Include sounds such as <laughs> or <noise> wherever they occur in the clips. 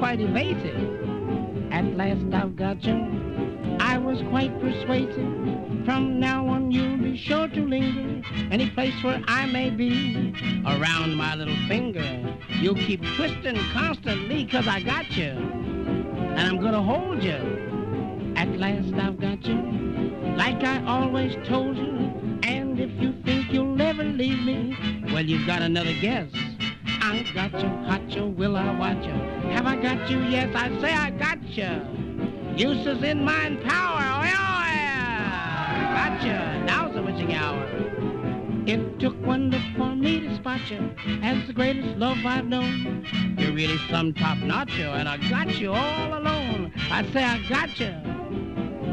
quite evasive. At last I've got you. I was quite persuasive. From now on you'll be sure to linger any place where I may be. Around my little finger. You'll keep twisting constantly cause I got you. And I'm gonna hold you. At last I've got you. Like I always told you. And if you think you'll never leave me, well you've got another guess. Got you, hot you, will I watch you? Have I got you? Yes, I say I got you. Use is in mind power. Oh, yeah. Oh, got you. Now's the witching hour. It took one look for me to spot you as the greatest love I've known. You're really some top notcher, and I got you all alone. I say I got you.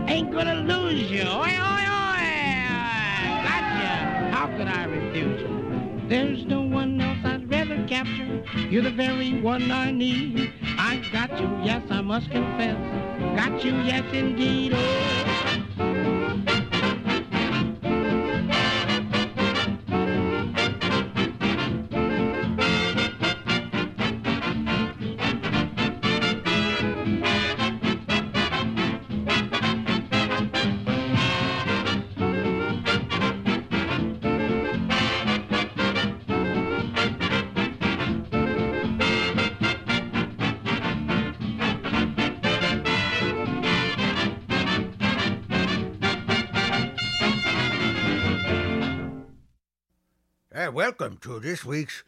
Ain't gonna lose you. Oi, oi, oi. Got you. How could I refuse you? There's no one else capture. You're the very one I need. I got you, yes, I must confess. Got you, yes, indeed. Oh. To this week's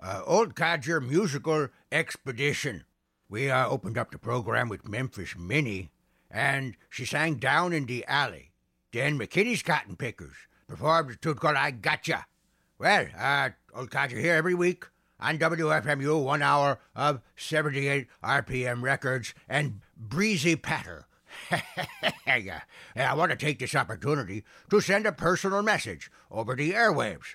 uh, Old Codger musical expedition. We uh, opened up the program with Memphis Minnie, and she sang Down in the Alley. Then McKinney's Cotton Pickers performed a tune called I Gotcha. Well, uh, Old Codger here every week on WFMU, one hour of 78 RPM records and breezy patter. <laughs> yeah. I want to take this opportunity to send a personal message over the airwaves.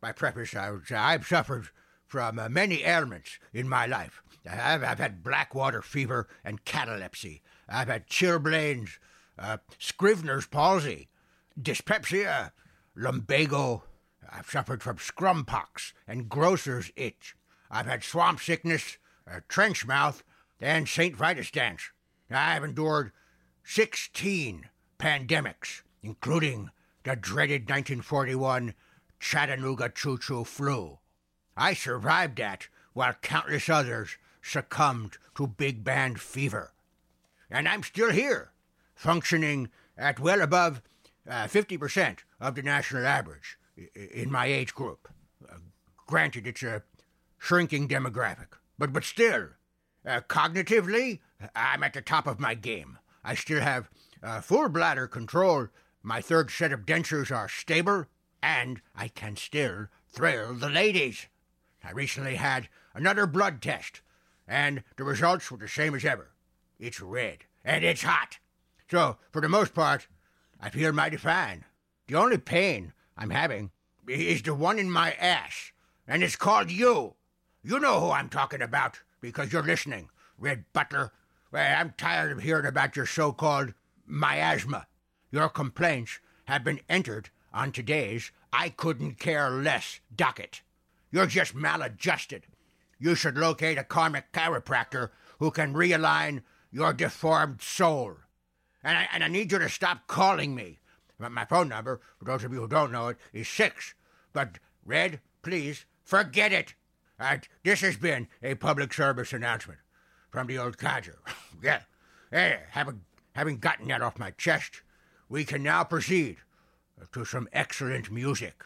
My preface, I I've suffered from uh, many ailments in my life. I've, I've had blackwater fever and catalepsy. I've had chilblains, uh, Scrivener's palsy, dyspepsia, lumbago. I've suffered from scrumpox and grocer's itch. I've had swamp sickness, uh, trench mouth, and St. Vitus dance. I've endured 16 pandemics, including the dreaded 1941 Chattanooga Choo Choo flu. I survived that while countless others succumbed to big band fever. And I'm still here, functioning at well above uh, 50% of the national average in my age group. Uh, granted, it's a shrinking demographic, but, but still, uh, cognitively, I'm at the top of my game. I still have uh, full bladder control. My third set of dentures are stable, and I can still thrill the ladies. I recently had another blood test, and the results were the same as ever. It's red, and it's hot. So, for the most part, I feel mighty fine. The only pain I'm having is the one in my ass, and it's called you. You know who I'm talking about because you're listening, Red Butler. Well, I'm tired of hearing about your so called miasma. Your complaints have been entered on today's I couldn't care less docket. You're just maladjusted. You should locate a karmic chiropractor who can realign your deformed soul. And I, and I need you to stop calling me. My- phone number, for those of you who don't know it, is six. But, Red, please, forget it. Uh, this has been a public service announcement from the old codger. <laughs> yeah. Hey, having, having gotten that off my chest, we can now proceed to some excellent music.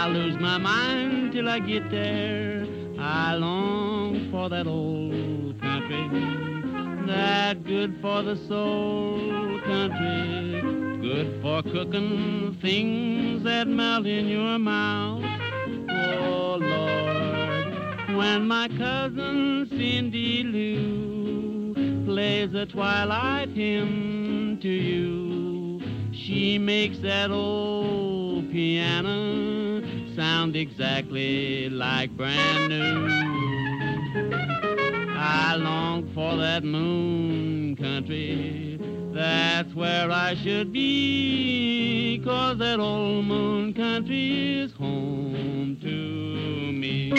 I lose my mind till I get there. I long for that old country, that good for the soul country, good for cooking things that melt in your mouth. Oh Lord, when my cousin Cindy Lou plays a twilight hymn to you, she makes that old piano sound exactly like brand new. I long for that moon country. That's where I should be, cause that old moon country is home to me.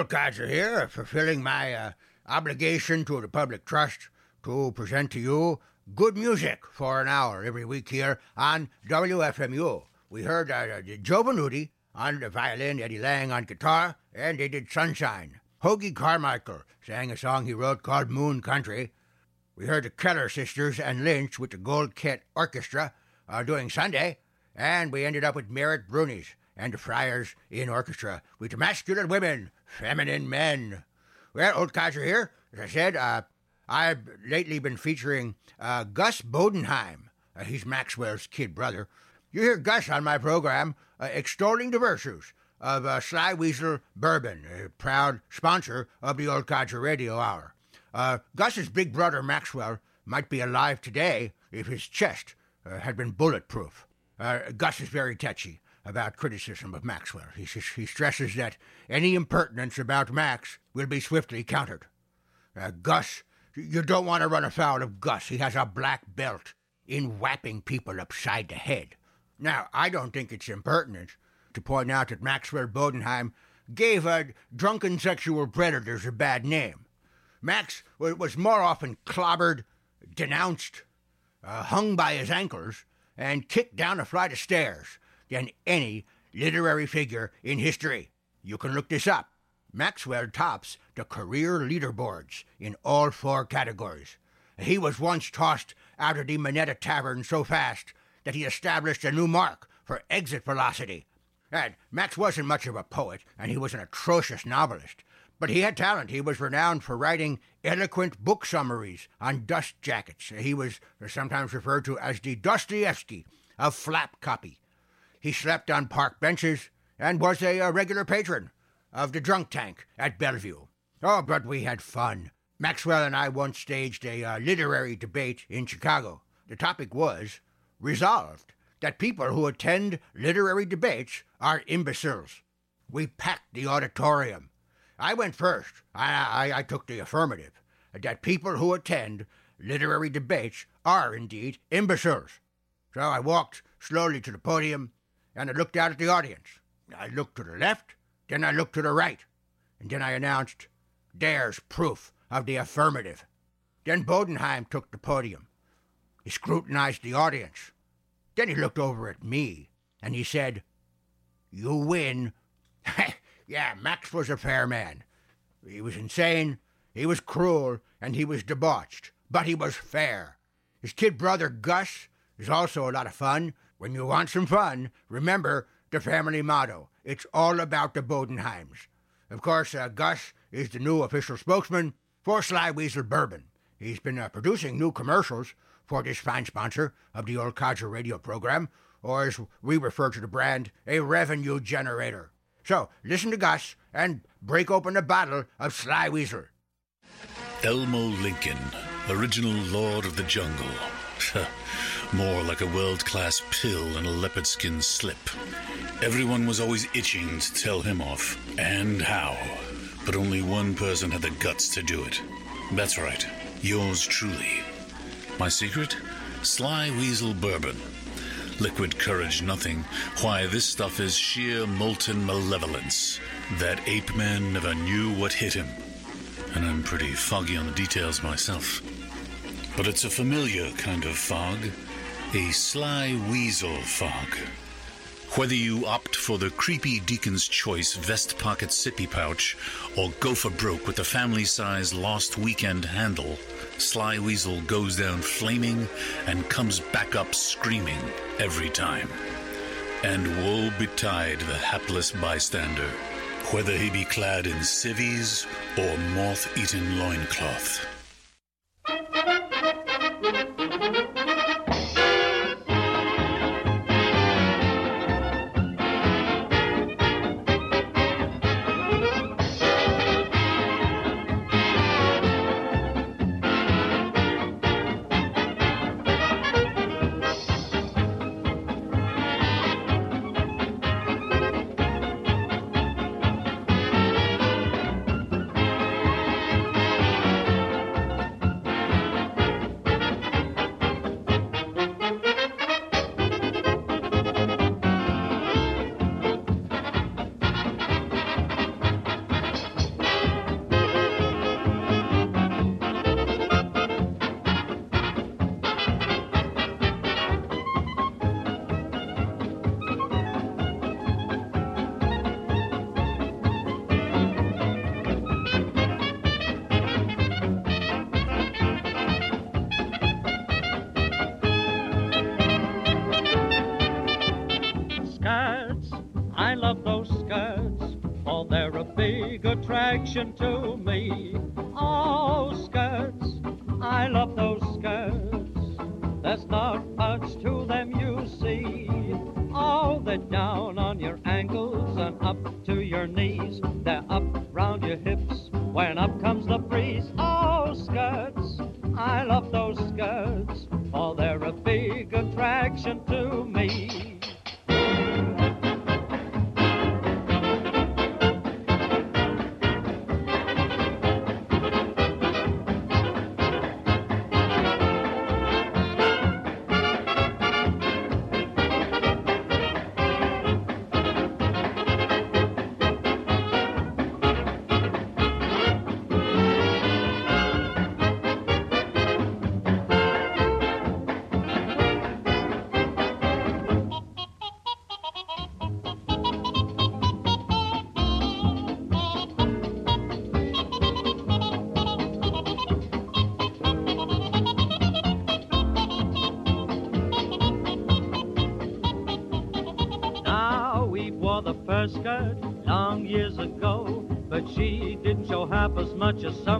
The codger here, fulfilling my uh, obligation to the public trust to present to you good music for an hour every week here on WFMU. We heard uh, Joe Venuti on the violin, Eddie Lang on guitar, and they did Sunshine. Hoagy Carmichael sang a song he wrote called Moon Country. We heard the Keller Sisters and Lynch with the Goldkette Orchestra uh, doing Sunday, and we ended up with Merritt Brunies and the Friars Inn orchestra with the masculine women, feminine men. Well, old Codger here, as I said, uh, I've lately been featuring uh, Gus Bodenheim. Uh, he's Maxwell's kid brother. You hear Gus on my program uh, extolling the virtues of uh, Sly Weasel Bourbon, a proud sponsor of the Old Codger Radio Hour. Uh, Gus's big brother Maxwell might be alive today if his chest had been bulletproof. Gus is very touchy about criticism of Maxwell. He, he stresses that any impertinence about Max will be swiftly countered. Uh, Gus, you don't want to run afoul of Gus. He has a black belt in whapping people upside the head. Now, I don't think it's impertinent to point out that Maxwell Bodenheim gave uh, drunken sexual predators a bad name. Max was more often clobbered, denounced, uh, hung by his ankles, and kicked down a flight of stairs than any literary figure in history. You can look this up. Maxwell tops the career leaderboards in all four categories. He was once tossed out of the Minetta Tavern so fast that he established a new mark for exit velocity. And Max wasn't much of a poet, and he was an atrocious novelist, but he had talent. He was renowned for writing eloquent book summaries on dust jackets. He was sometimes referred to as the Dostoevsky of flap copy. He slept on park benches and was a, a regular patron of the drunk tank at Bellevue. Oh, but we had fun. Maxwell and I once staged a uh, literary debate in Chicago. The topic was resolved that people who attend literary debates are imbeciles. We packed the auditorium. I went first. I, I, I took the affirmative that people who attend literary debates are indeed imbeciles. So I walked slowly to the podium and I looked out at the audience. I looked to the left, then I looked to the right, and then I announced, There's proof of the affirmative. Then Bodenheim took the podium. He scrutinized the audience. Then he looked over at me, and he said, You win. <laughs> yeah, Max was a fair man. He was insane, he was cruel, and he was debauched, but he was fair. His kid brother Gus is also a lot of fun. When you want some fun, remember the family motto. It's all about the Bodenheims. Of course, uh, Gus is the new official spokesman for Sly Weasel Bourbon. He's been uh, producing new commercials for this fine sponsor of the Old Codger radio program, or as we refer to the brand, a revenue generator. So listen to Gus and break open a bottle of Sly Weasel. Elmo Lincoln, original Lord of the Jungle. <laughs> More like a world class pill in a leopard skin slip. Everyone was always itching to tell him off, and how. But only one person had the guts to do it. That's right, yours truly. My secret? Sly Weasel Bourbon. Liquid courage, nothing. Why, this stuff is sheer molten malevolence. That ape man never knew what hit him. And I'm pretty foggy on the details myself. But it's a familiar kind of fog. A sly weasel fog. Whether you opt for the creepy Deacon's Choice vest pocket sippy pouch or go for broke with the family size Lost Weekend handle, Sly Weasel goes down flaming and comes back up screaming every time. And woe betide the hapless bystander, whether he be clad in civvies or moth eaten loincloth. Attraction to half as much as some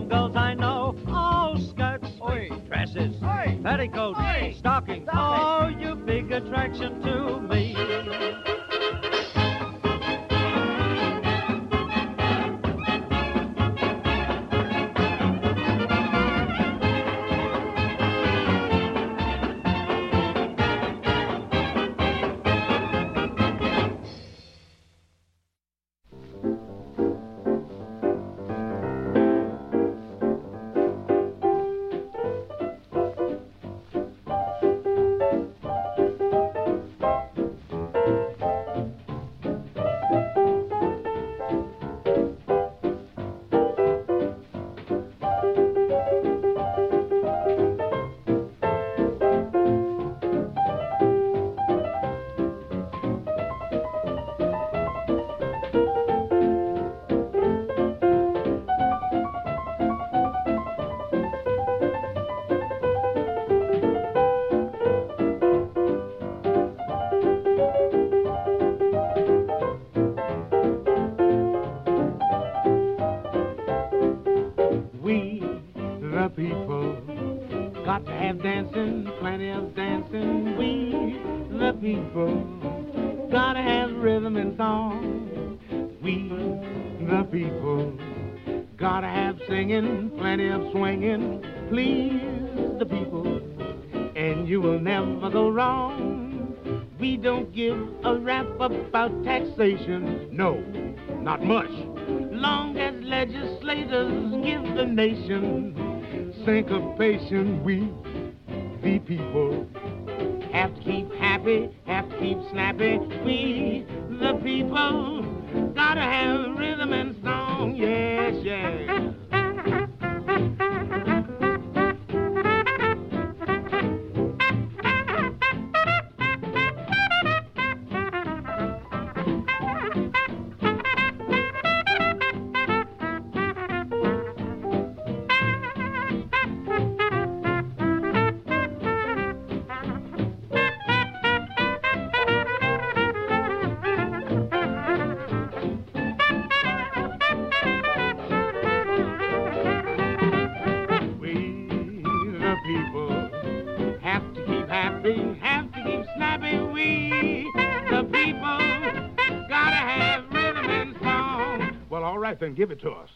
not much. Long as legislators give the nation syncopation, we, the people, have to keep happy, have to keep snappy. We, the people, gotta have rhythm and to us.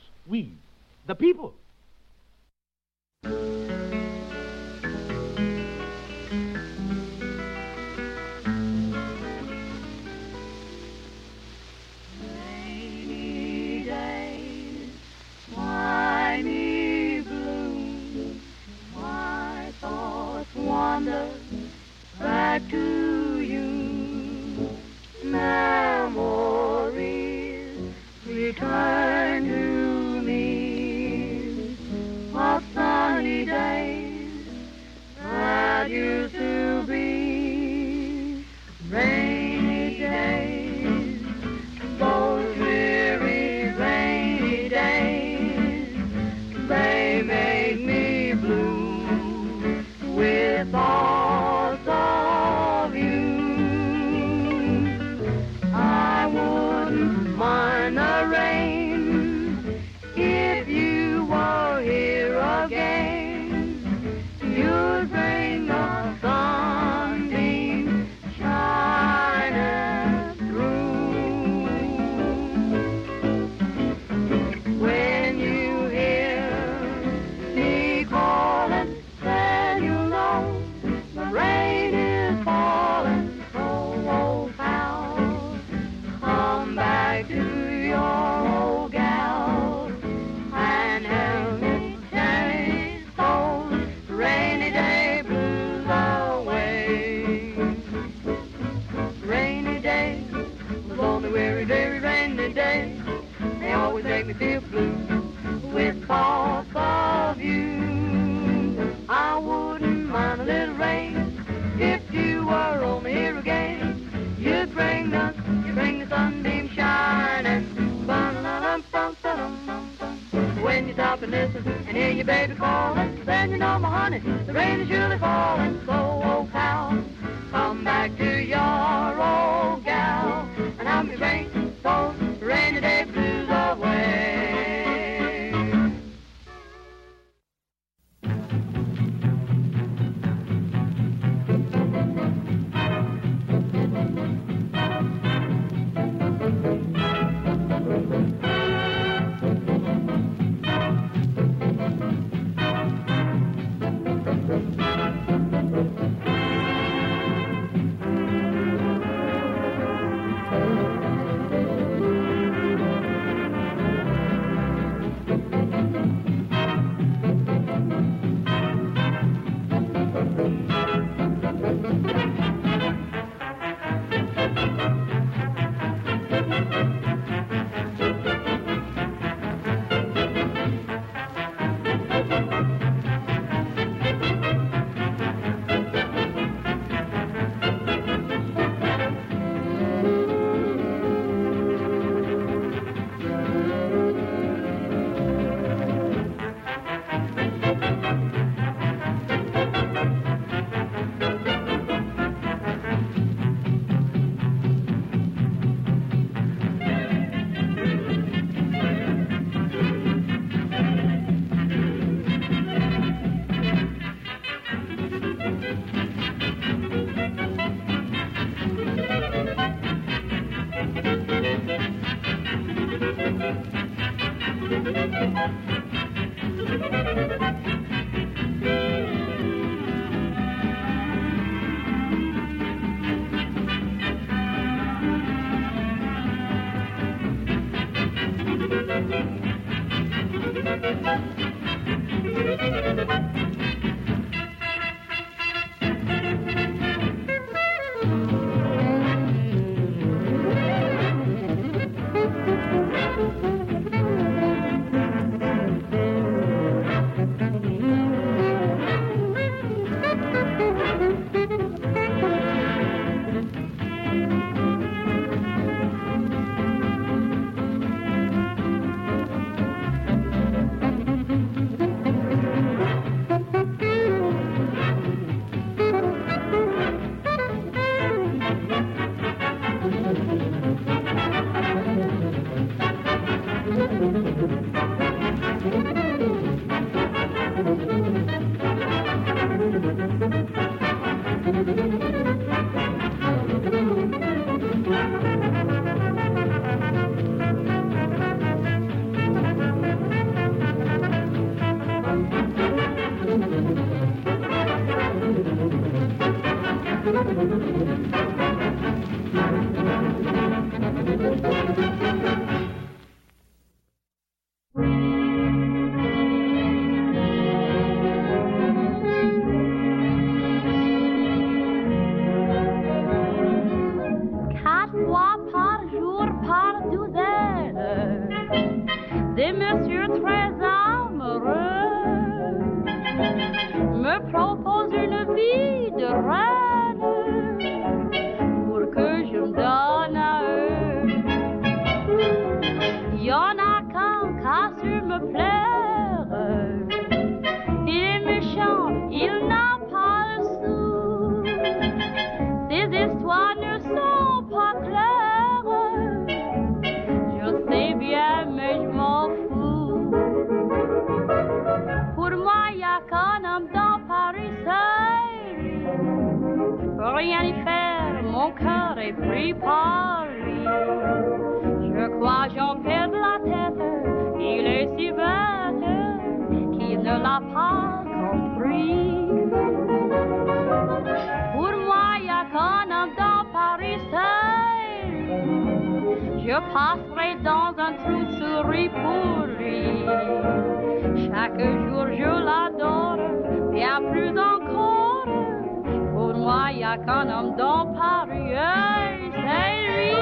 y'a qu'un homme dans Paris, hey, c'est lui.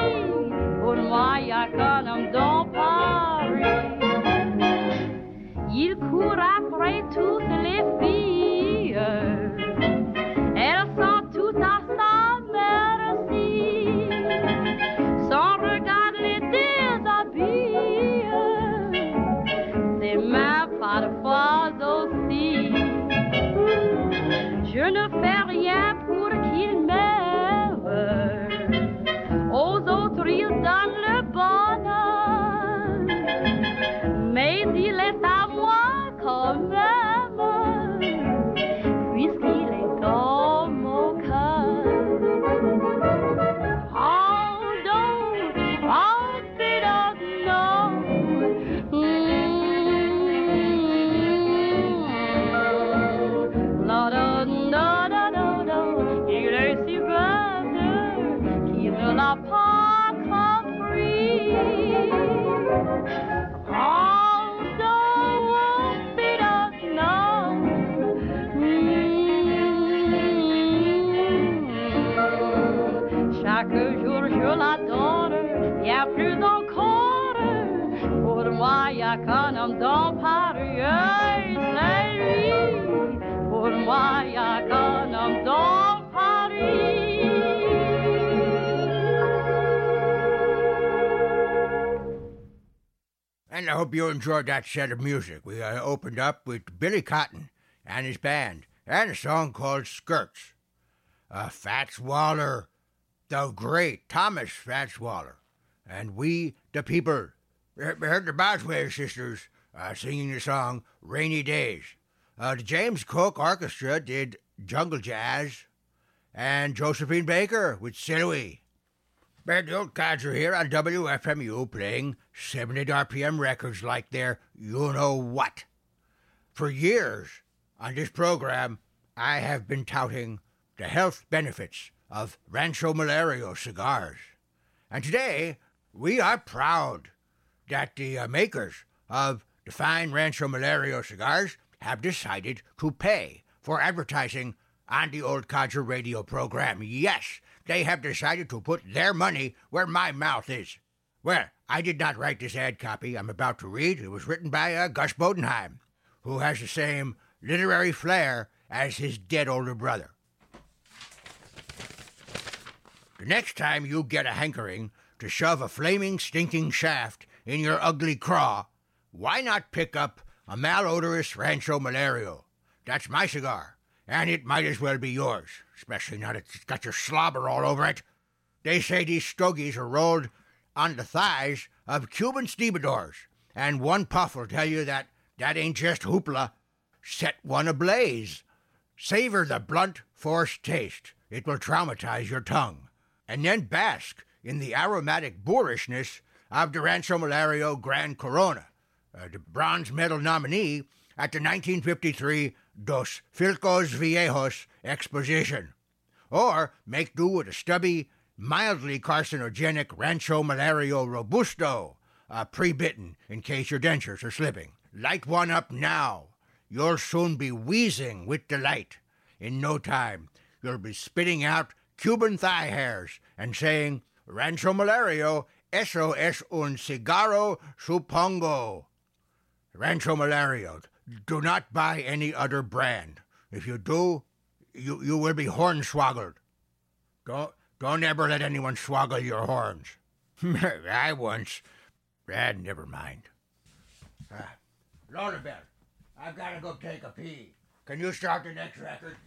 Pour moi, y'a qu'un homme dans Paris. Il court après toutes les filles. And I hope you enjoyed that set of music. We uh, opened up with Billy Cotton and his band, and a song called Skirts. Uh, Fats Waller, the great Thomas Fats Waller, and we, the people, we heard the Boswell sisters uh, singing the song Rainy Days. Uh, the James Cook Orchestra did Jungle Jazz, and Josephine Baker with Silly. Bert the Old Codger here on WFMU playing 70 RPM records like they're you know what. For years on this program, I have been touting the health benefits of Rancho Malario cigars. And today, we are proud that the uh, makers of the fine Rancho Malario cigars have decided to pay for advertising on the Old Codger radio program. Yes, they have decided to put their money where my mouth is. Well, I did not write this ad copy I'm about to read. It was written by uh, Gus Bodenheim, who has the same literary flair as his dead older brother. The next time you get a hankering to shove a flaming, stinking shaft in your ugly craw, why not pick up a malodorous Rancho Malario? That's my cigar, and it might as well be yours, especially now that it's got your slobber all over it. They say these stogies are rolled on the thighs of Cuban stevedores, and one puff will tell you that that ain't just hoopla. Set one ablaze. Savor the blunt, forced taste. It will traumatize your tongue. And then bask in the aromatic boorishness of the Rancho Malario Grand Corona, uh, the bronze medal nominee at the 1953 Dos Filcos Viejos exposition. Or make do with a stubby, mildly carcinogenic Rancho Malario Robusto, uh, pre-bitten in case your dentures are slipping. Light one up now. You'll soon be wheezing with delight. In no time, you'll be spitting out Cuban thigh hairs and saying, Rancho Malario, eso es un cigarro supongo. Rancho Malario, do not buy any other brand. If you do, you, you will be hornswoggled. Don't, don't ever let anyone swoggle your horns. <laughs> I once. Ah, never mind. Ah. Bell, I've got to go take a pee. Can you start the next record?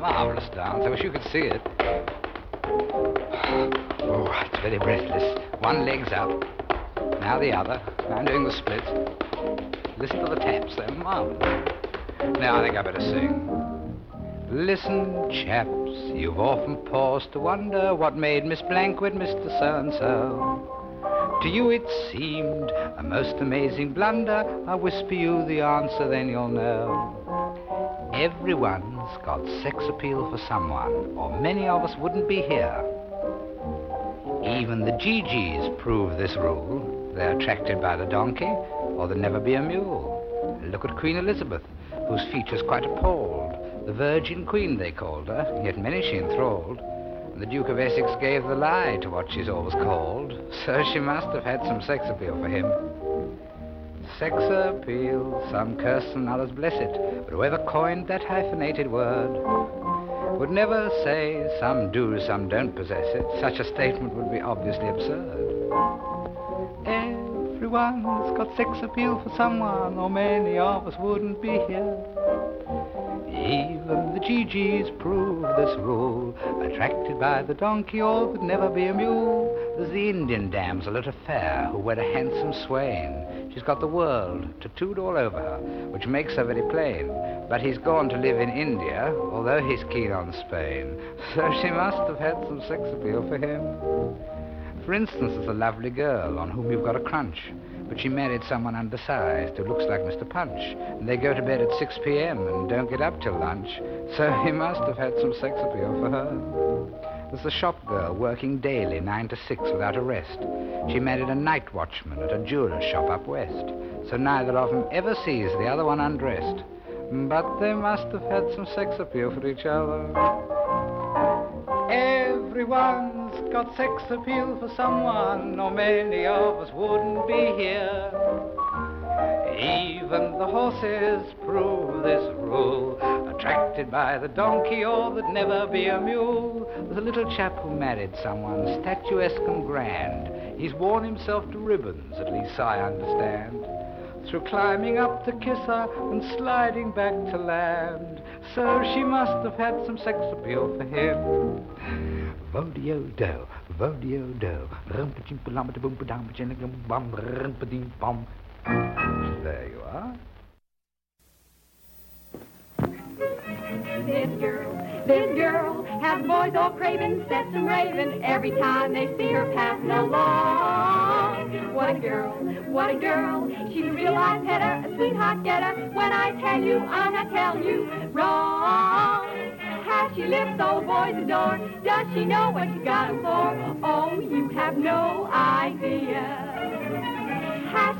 Marvelous dance. I wish you could see it. Oh, it's very breathless. One leg's up. Now the other. I'm doing the splits. Listen to the taps. They're marvelous. Now I think I better sing. Listen, chaps, you've often paused to wonder what made Miss Blank with Mr. So-and-so. To you it seemed a most amazing blunder. I'll whisper you the answer, then you'll know. Everyone's got sex appeal for someone, or many of us wouldn't be here. Even the GGs prove this rule. They're attracted by the donkey, or there'll never be a mule. Look at Queen Elizabeth, whose features quite appalled. The Virgin Queen, they called her, yet many she enthralled. And the Duke of Essex gave the lie to what she's always called, <laughs> so she must have had some sex appeal for him. Sex appeal, some curse and others bless it, but whoever coined that hyphenated word would never say some do, some don't possess it. Such a statement would be obviously absurd. Everyone's got sex appeal for someone, or many of us wouldn't be here. Even the GGs prove this rule. Attracted by the donkey, all there'd never be a mule. There's the Indian damsel at a fair who wed a handsome swain. She's got the world tattooed all over her, which makes her very plain. But he's gone to live in India, although he's keen on Spain. <laughs> So she must have had some sex appeal for him. For instance, there's a lovely girl on whom you've got a crunch, but she married someone undersized who looks like Mr. Punch, and they go to bed at 6 p.m. and don't get up till lunch, so he must have had some sex appeal for her. There's the shop girl working daily, 9 to 6, without a rest. She married a night watchman at a jeweller's shop up west, so neither of them ever sees the other one undressed. But they must have had some sex appeal for each other. Everyone's got sex appeal for someone, or many of us wouldn't be here. Even the horses prove this rule. Attracted by the donkey, or there'd never be a mule. There's a little chap who married someone statuesque and grand. He's worn himself to ribbons, at least I understand. Through climbing up to kiss her and sliding back to land. So she must have had some sex appeal for him. Vodio-do, vodio-do, rum-pa-chim-pa-lam-pa-boom-pa-dam-pa-chim-bum, rum-pa-dim-bum. There you are. This girl, this girl has boys all craving, sets them raving every time they see her passing along. What a girl, what a girl, she's a real life header, a sweetheart getter. When I tell you, I'm not telling you wrong. Has she lips those boys adore? Does she know what she got 'em for? Oh, you have no idea.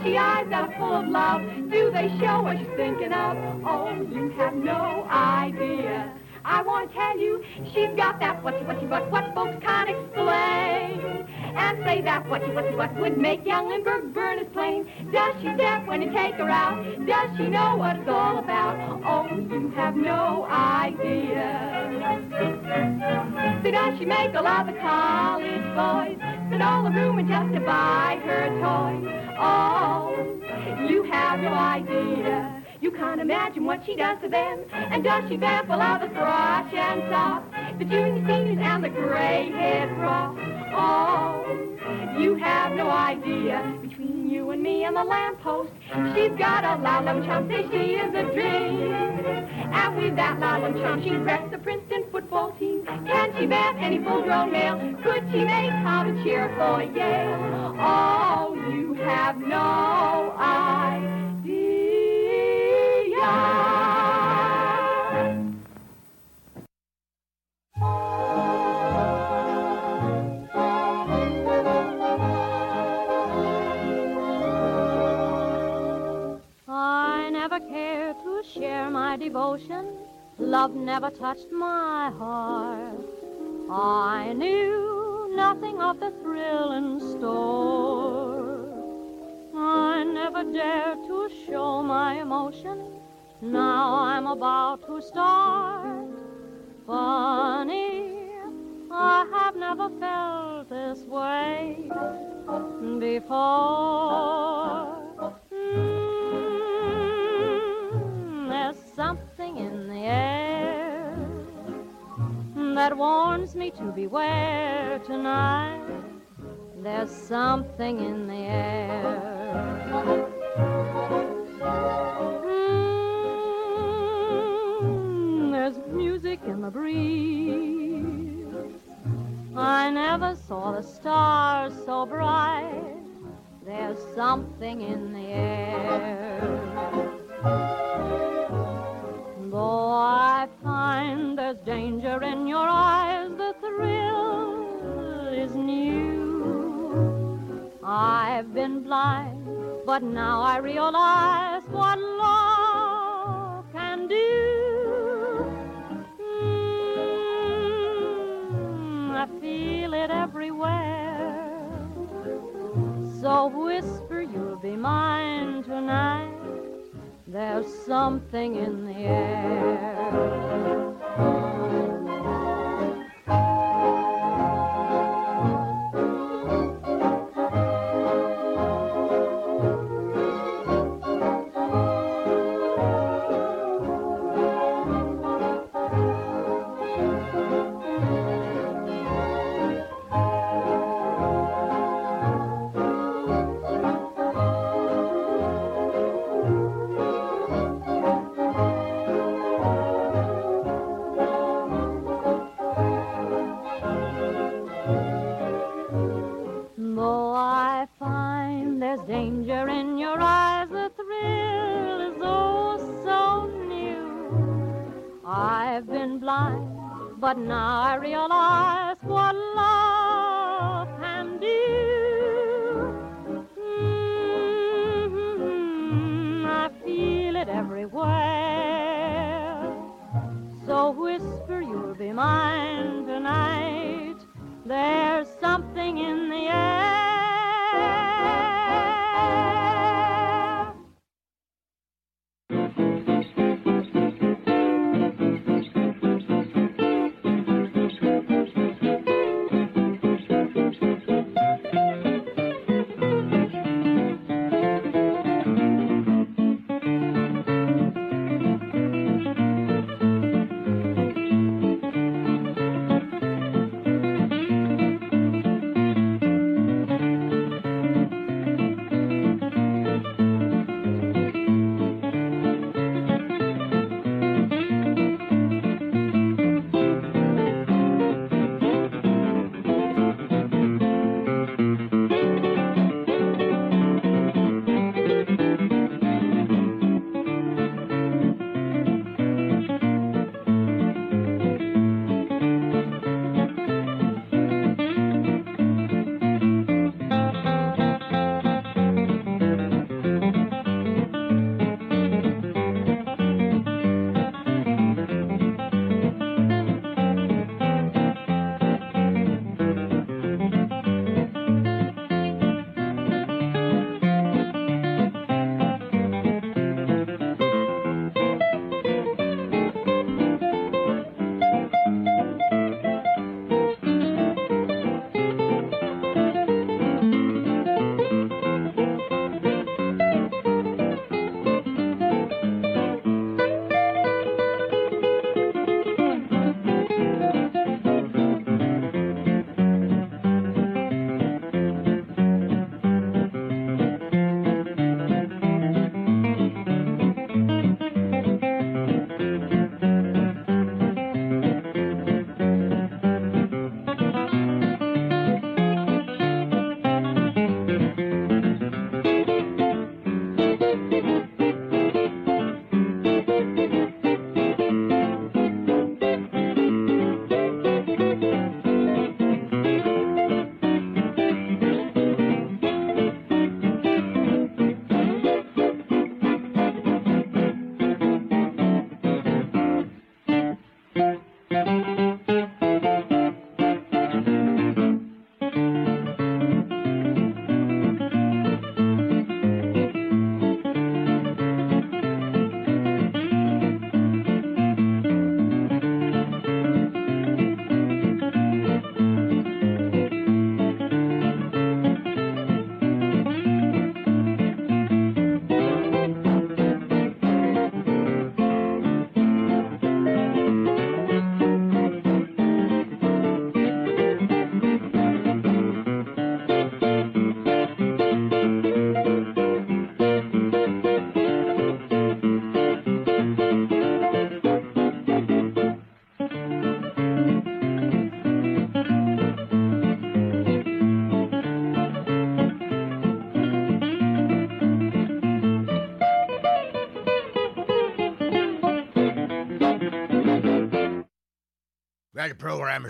She eyes that are full of love? Do they show what you're thinking of? Oh, you have no idea. I want to tell you, she's got that what's what what what folks can't explain. And say that what what what would make young Lindbergh burn his plane. Does she step when you take her out? Does she know what it's all about? Oh, you have no idea. So does she make a lot of college boys sit all the room and just to buy her toys? Oh, you have no idea. You can't imagine what she does to them. And does she vamp all of the thrush and soft, the junior seniors and the gray-haired frost? Oh, you have no idea. Between you and me and the lamppost, she's got a lollum chum, say she is a dream. And with that lollum chum, she wrecked the Princeton football team. Can she vamp any full-grown male? Could she make Tom a cheer for Yale? Oh, you have no idea. Devotion. Love never touched my heart. I knew nothing of the thrill in store. I never dared to show my emotion. Now I'm about to start. Funny, I have never felt this way before. Mm, there's something in the air that warns me to beware tonight. There's something in the air. In the breeze. I never saw the stars so bright. There's something in the air. Though I find there's danger in your eyes, the thrill is new. I've been blind, but now I realize what I feel it everywhere. So whisper you'll be mine tonight. There's something in the air.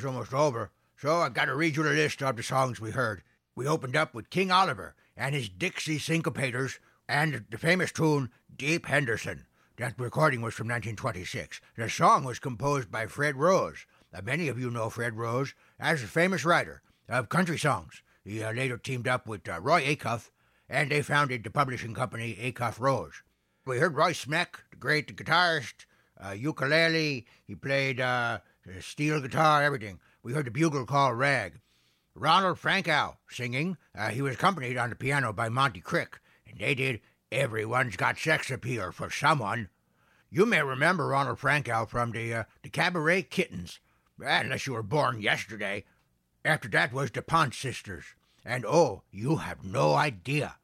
Is almost over, so I've got to read you the list of the songs we heard. We opened up with King Oliver and his Dixie Syncopators and the famous tune Deep Henderson. That recording was from 1926. The song was composed by Fred Rose. Uh, many of you know Fred Rose as a famous writer of country songs. He uh, later teamed up with uh, Roy Acuff, and they founded the publishing company Acuff Rose. We heard Roy Smeck, the great guitarist, uh, ukulele. He played uh, steel guitar, everything. We heard the bugle call Rag. Ronald Frankau singing. Uh, he was accompanied on the piano by Monte Crick, and they did Everyone's Got Sex Appeal for Someone. You may remember Ronald Frankau from the, uh, the Cabaret Kittens, unless you were born yesterday. After that was the Ponce Sisters. And oh, you have no idea.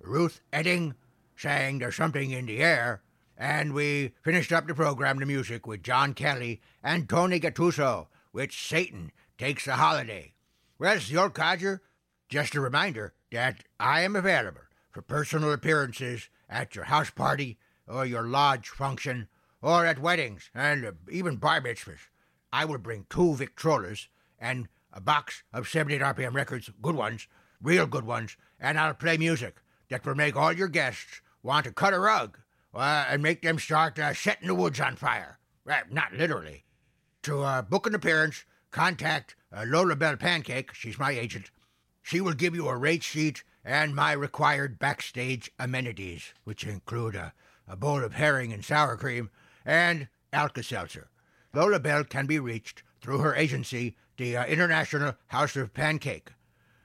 Ruth Etting sang There's Something in the Air, and we finished up the program, the music, with John Kelly and Tony Gattuso, with Satan Takes a Holiday. Well, the codger. Just a reminder that I am available for personal appearances at your house party or your lodge function or at weddings and even bar mitzvahs. I will bring two Victrolas and a box of 78 RPM records, good ones, real good ones, and I'll play music that will make all your guests want to cut a rug uh, and make them start uh, setting the woods on fire. Well, not literally. To uh, book an appearance, contact uh, Lola Bell Pancake, she's my agent. She will give you a rate sheet and my required backstage amenities, which include a, a bowl of herring and sour cream and Alka Seltzer. Lola Bell can be reached through her agency, the uh, International House of Pancake.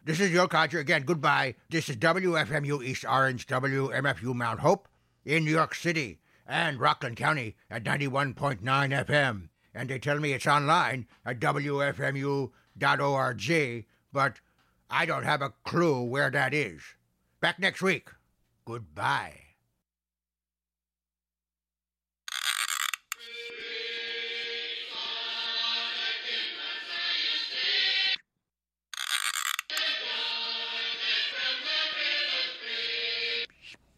This is Joe Codger. Again, goodbye. This is WFMU East Orange, WMFU Mount Hope in New York City and Rockland County at 91.9 FM. And they tell me it's online at WFMU.org, but I don't have a clue where that is. Back next week. Goodbye.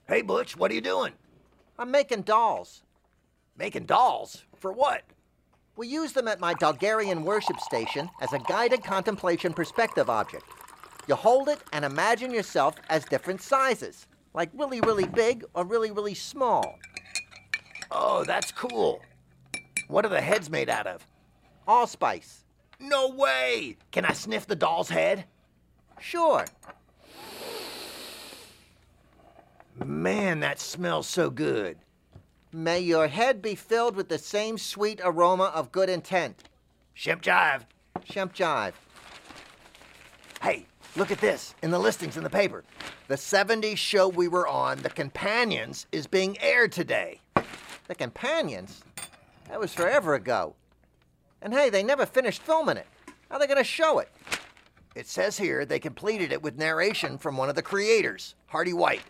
Hey, Butch, what are you doing? I'm making dolls. Making dolls? For what? We use them at my Dalgarian worship station as a guided contemplation perspective object. You hold it and imagine yourself as different sizes, like really, really big or really, really small. Oh, that's cool. What are the heads made out of? Allspice. No way! Can I sniff the doll's head? Sure. Man, that smells so good. May your head be filled with the same sweet aroma of good intent. Shemp jive. Shemp jive. Hey, look at this in the listings in the paper. The 70s show we were on, The Companions, is being aired today. The Companions? That was forever ago. And hey, they never finished filming it. How are they going to show it? It says here they completed it with narration from one of the creators, Hardy White.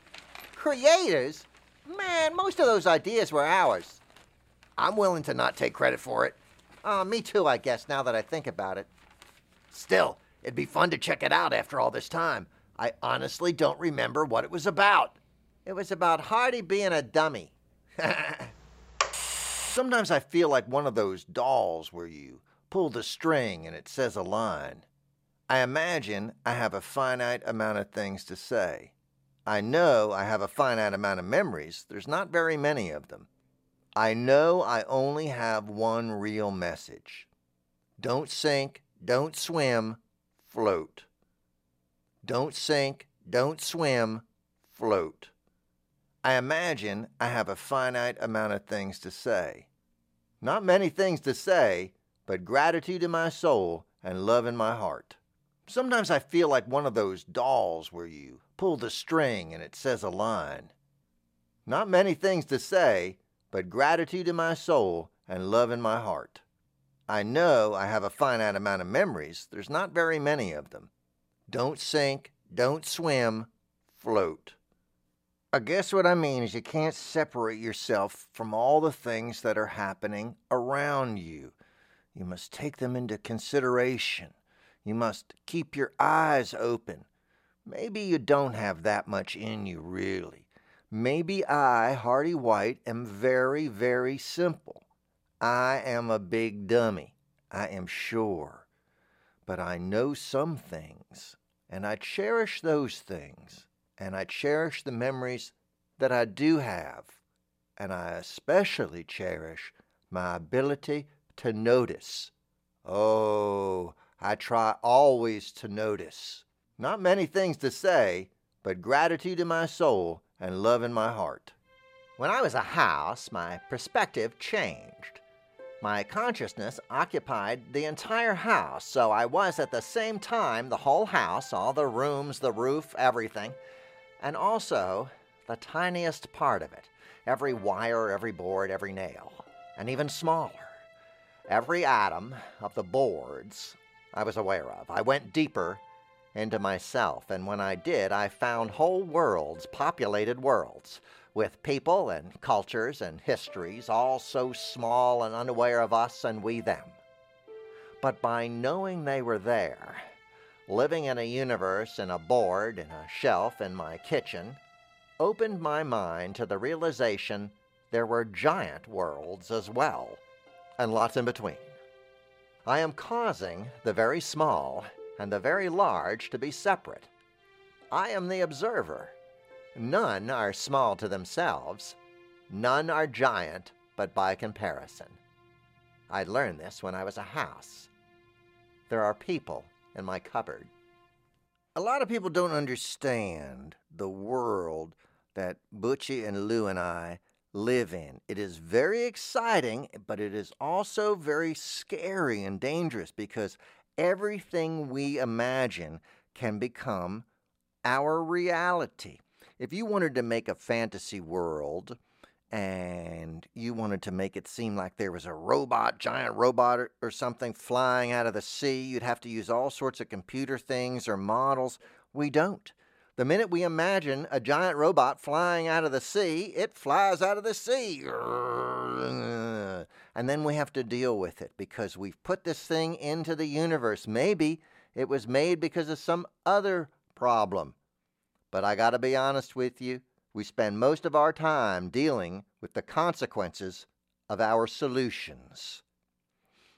Creators? Man, most of those ideas were ours. I'm willing to not take credit for it. Uh, me too, I guess, now that I think about it. Still, it'd be fun to check it out after all this time. I honestly don't remember what it was about. It was about Hardy being a dummy. <laughs> Sometimes I feel like one of those dolls where you pull the string and it says a line. I imagine I have a finite amount of things to say. I know I have a finite amount of memories. There's not very many of them. I know I only have one real message. Don't sink, don't swim, float. Don't sink, don't swim, float. I imagine I have a finite amount of things to say. Not many things to say, but gratitude in my soul and love in my heart. Sometimes I feel like one of those dolls where you pull the string and it says a line. Not many things to say, but gratitude in my soul and love in my heart. I know I have a finite amount of memories. There's not very many of them. Don't sink, don't swim, float. I guess what I mean is you can't separate yourself from all the things that are happening around you. You must take them into consideration. You must keep your eyes open. Maybe you don't have that much in you, really. Maybe I, Hardy White, am very, very simple. I am a big dummy. I am sure. But I know some things, and I cherish those things, and I cherish the memories that I do have, and I especially cherish my ability to notice. Oh, I try always to notice. Not many things to say, but gratitude in my soul and love in my heart. When I was a house, my perspective changed. My consciousness occupied the entire house, so I was at the same time the whole house, all the rooms, the roof, everything, and also the tiniest part of it every wire, every board, every nail, and even smaller. Every atom of the boards I was aware of. I went deeper into myself, and when I did, I found whole worlds, populated worlds, with people and cultures and histories, all so small and unaware of us and we them. But by knowing they were there, living in a universe in a board in a shelf in my kitchen, opened my mind to the realization there were giant worlds as well, and lots in between. I am causing the very small and the very large to be separate. I am the observer. None are small to themselves, none are giant but by comparison. I learned this when I was a house. There are people in my cupboard. A lot of people don't understand the world that Butchie and Lou and I live in. It is very exciting, but it is also very scary and dangerous because everything we imagine can become our reality. If you wanted to make a fantasy world and you wanted to make it seem like there was a robot, giant robot or, or something flying out of the sea, you'd have to use all sorts of computer things or models. We don't. The minute we imagine a giant robot flying out of the sea, it flies out of the sea. And then we have to deal with it because we've put this thing into the universe. Maybe it was made because of some other problem. But I got to be honest with you, we spend most of our time dealing with the consequences of our solutions.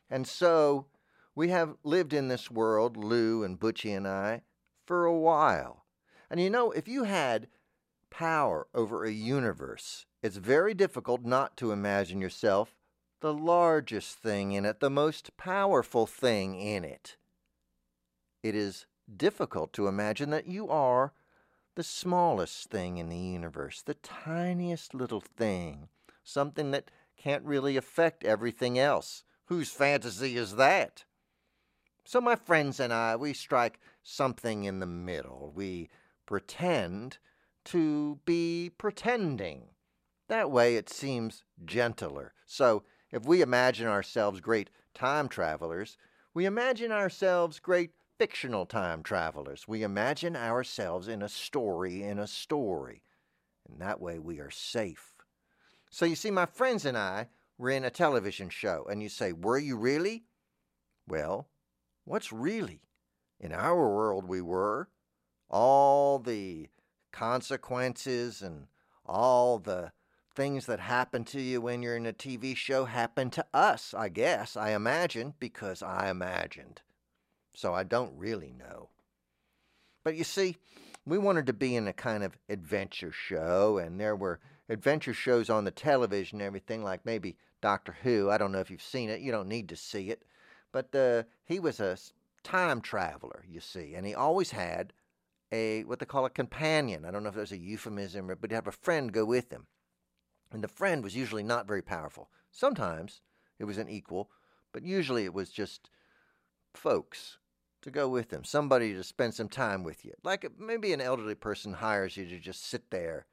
And so we have lived in this world, Lou and Butchie and I, for a while. And you know, if you had power over a universe, it's very difficult not to imagine yourself the largest thing in it, the most powerful thing in it. It is difficult to imagine that you are the smallest thing in the universe, the tiniest little thing, something that can't really affect everything else. Whose fantasy is that? So, my friends and I, we strike something in the middle. We pretend to be pretending. That way it seems gentler. So if we imagine ourselves great time travelers, we imagine ourselves great fictional time travelers. We imagine ourselves in a story in a story. And that way we are safe. So you see, my friends and I were in a television show, and you say, Were you really? Well, what's really? In our world, we were all the consequences and all the things that happen to you when you're in a TV show happen to us, I guess, I imagine, because I imagined. So I don't really know. But you see, we wanted to be in a kind of adventure show, and there were adventure shows on the television and everything, like maybe Doctor Who. I don't know if you've seen it, you don't need to see it. But uh, he was a time traveler, you see, and he always had a what they call a companion. I don't know if there's a euphemism, but he'd have a friend go with him. And the friend was usually not very powerful. Sometimes it was an equal, but usually it was just folks to go with them, somebody to spend some time with you. Like maybe an elderly person hires you to just sit there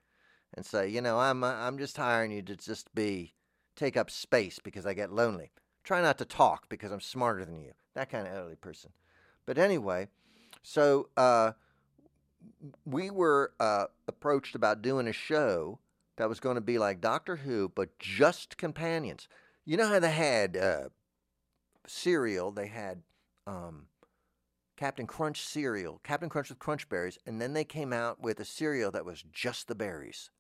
and say, you know, I'm uh, I'm just hiring you to just be take up space because I get lonely. Try not to talk because I'm smarter than you. That kind of elderly person. But anyway, so uh, we were uh, approached about doing a show that was going to be like Doctor Who, but just companions. You know how they had uh, cereal? They had um, Captain Crunch cereal, Captain Crunch with Crunch Berries, and then they came out with a cereal that was just the berries,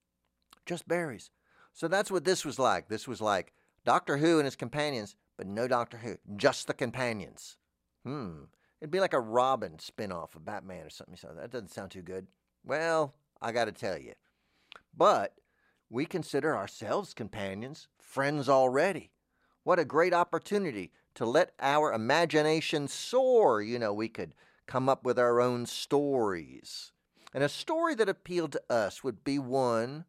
just berries. So that's what this was like. This was like Doctor Who and his companions, but no Doctor Who, just the companions. Hmm. It'd be like a Robin spin-off of Batman or something. So that doesn't sound too good. Well, I got to tell you. But we consider ourselves companions, friends already. What a great opportunity to let our imagination soar. You know, we could come up with our own stories. And a story that appealed to us would be one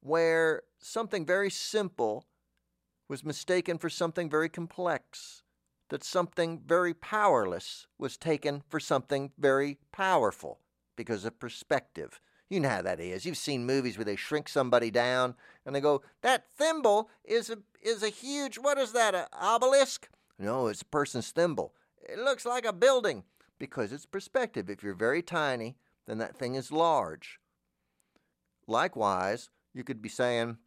where something very simple was mistaken for something very complex that something very powerless was taken for something very powerful because of perspective. You know how that is. You've seen movies where they shrink somebody down and they go, "That thimble is a is a huge. What is that? An obelisk?" No, it's a person's thimble. It looks like a building because it's perspective. If you're very tiny, then that thing is large. Likewise, you could be saying,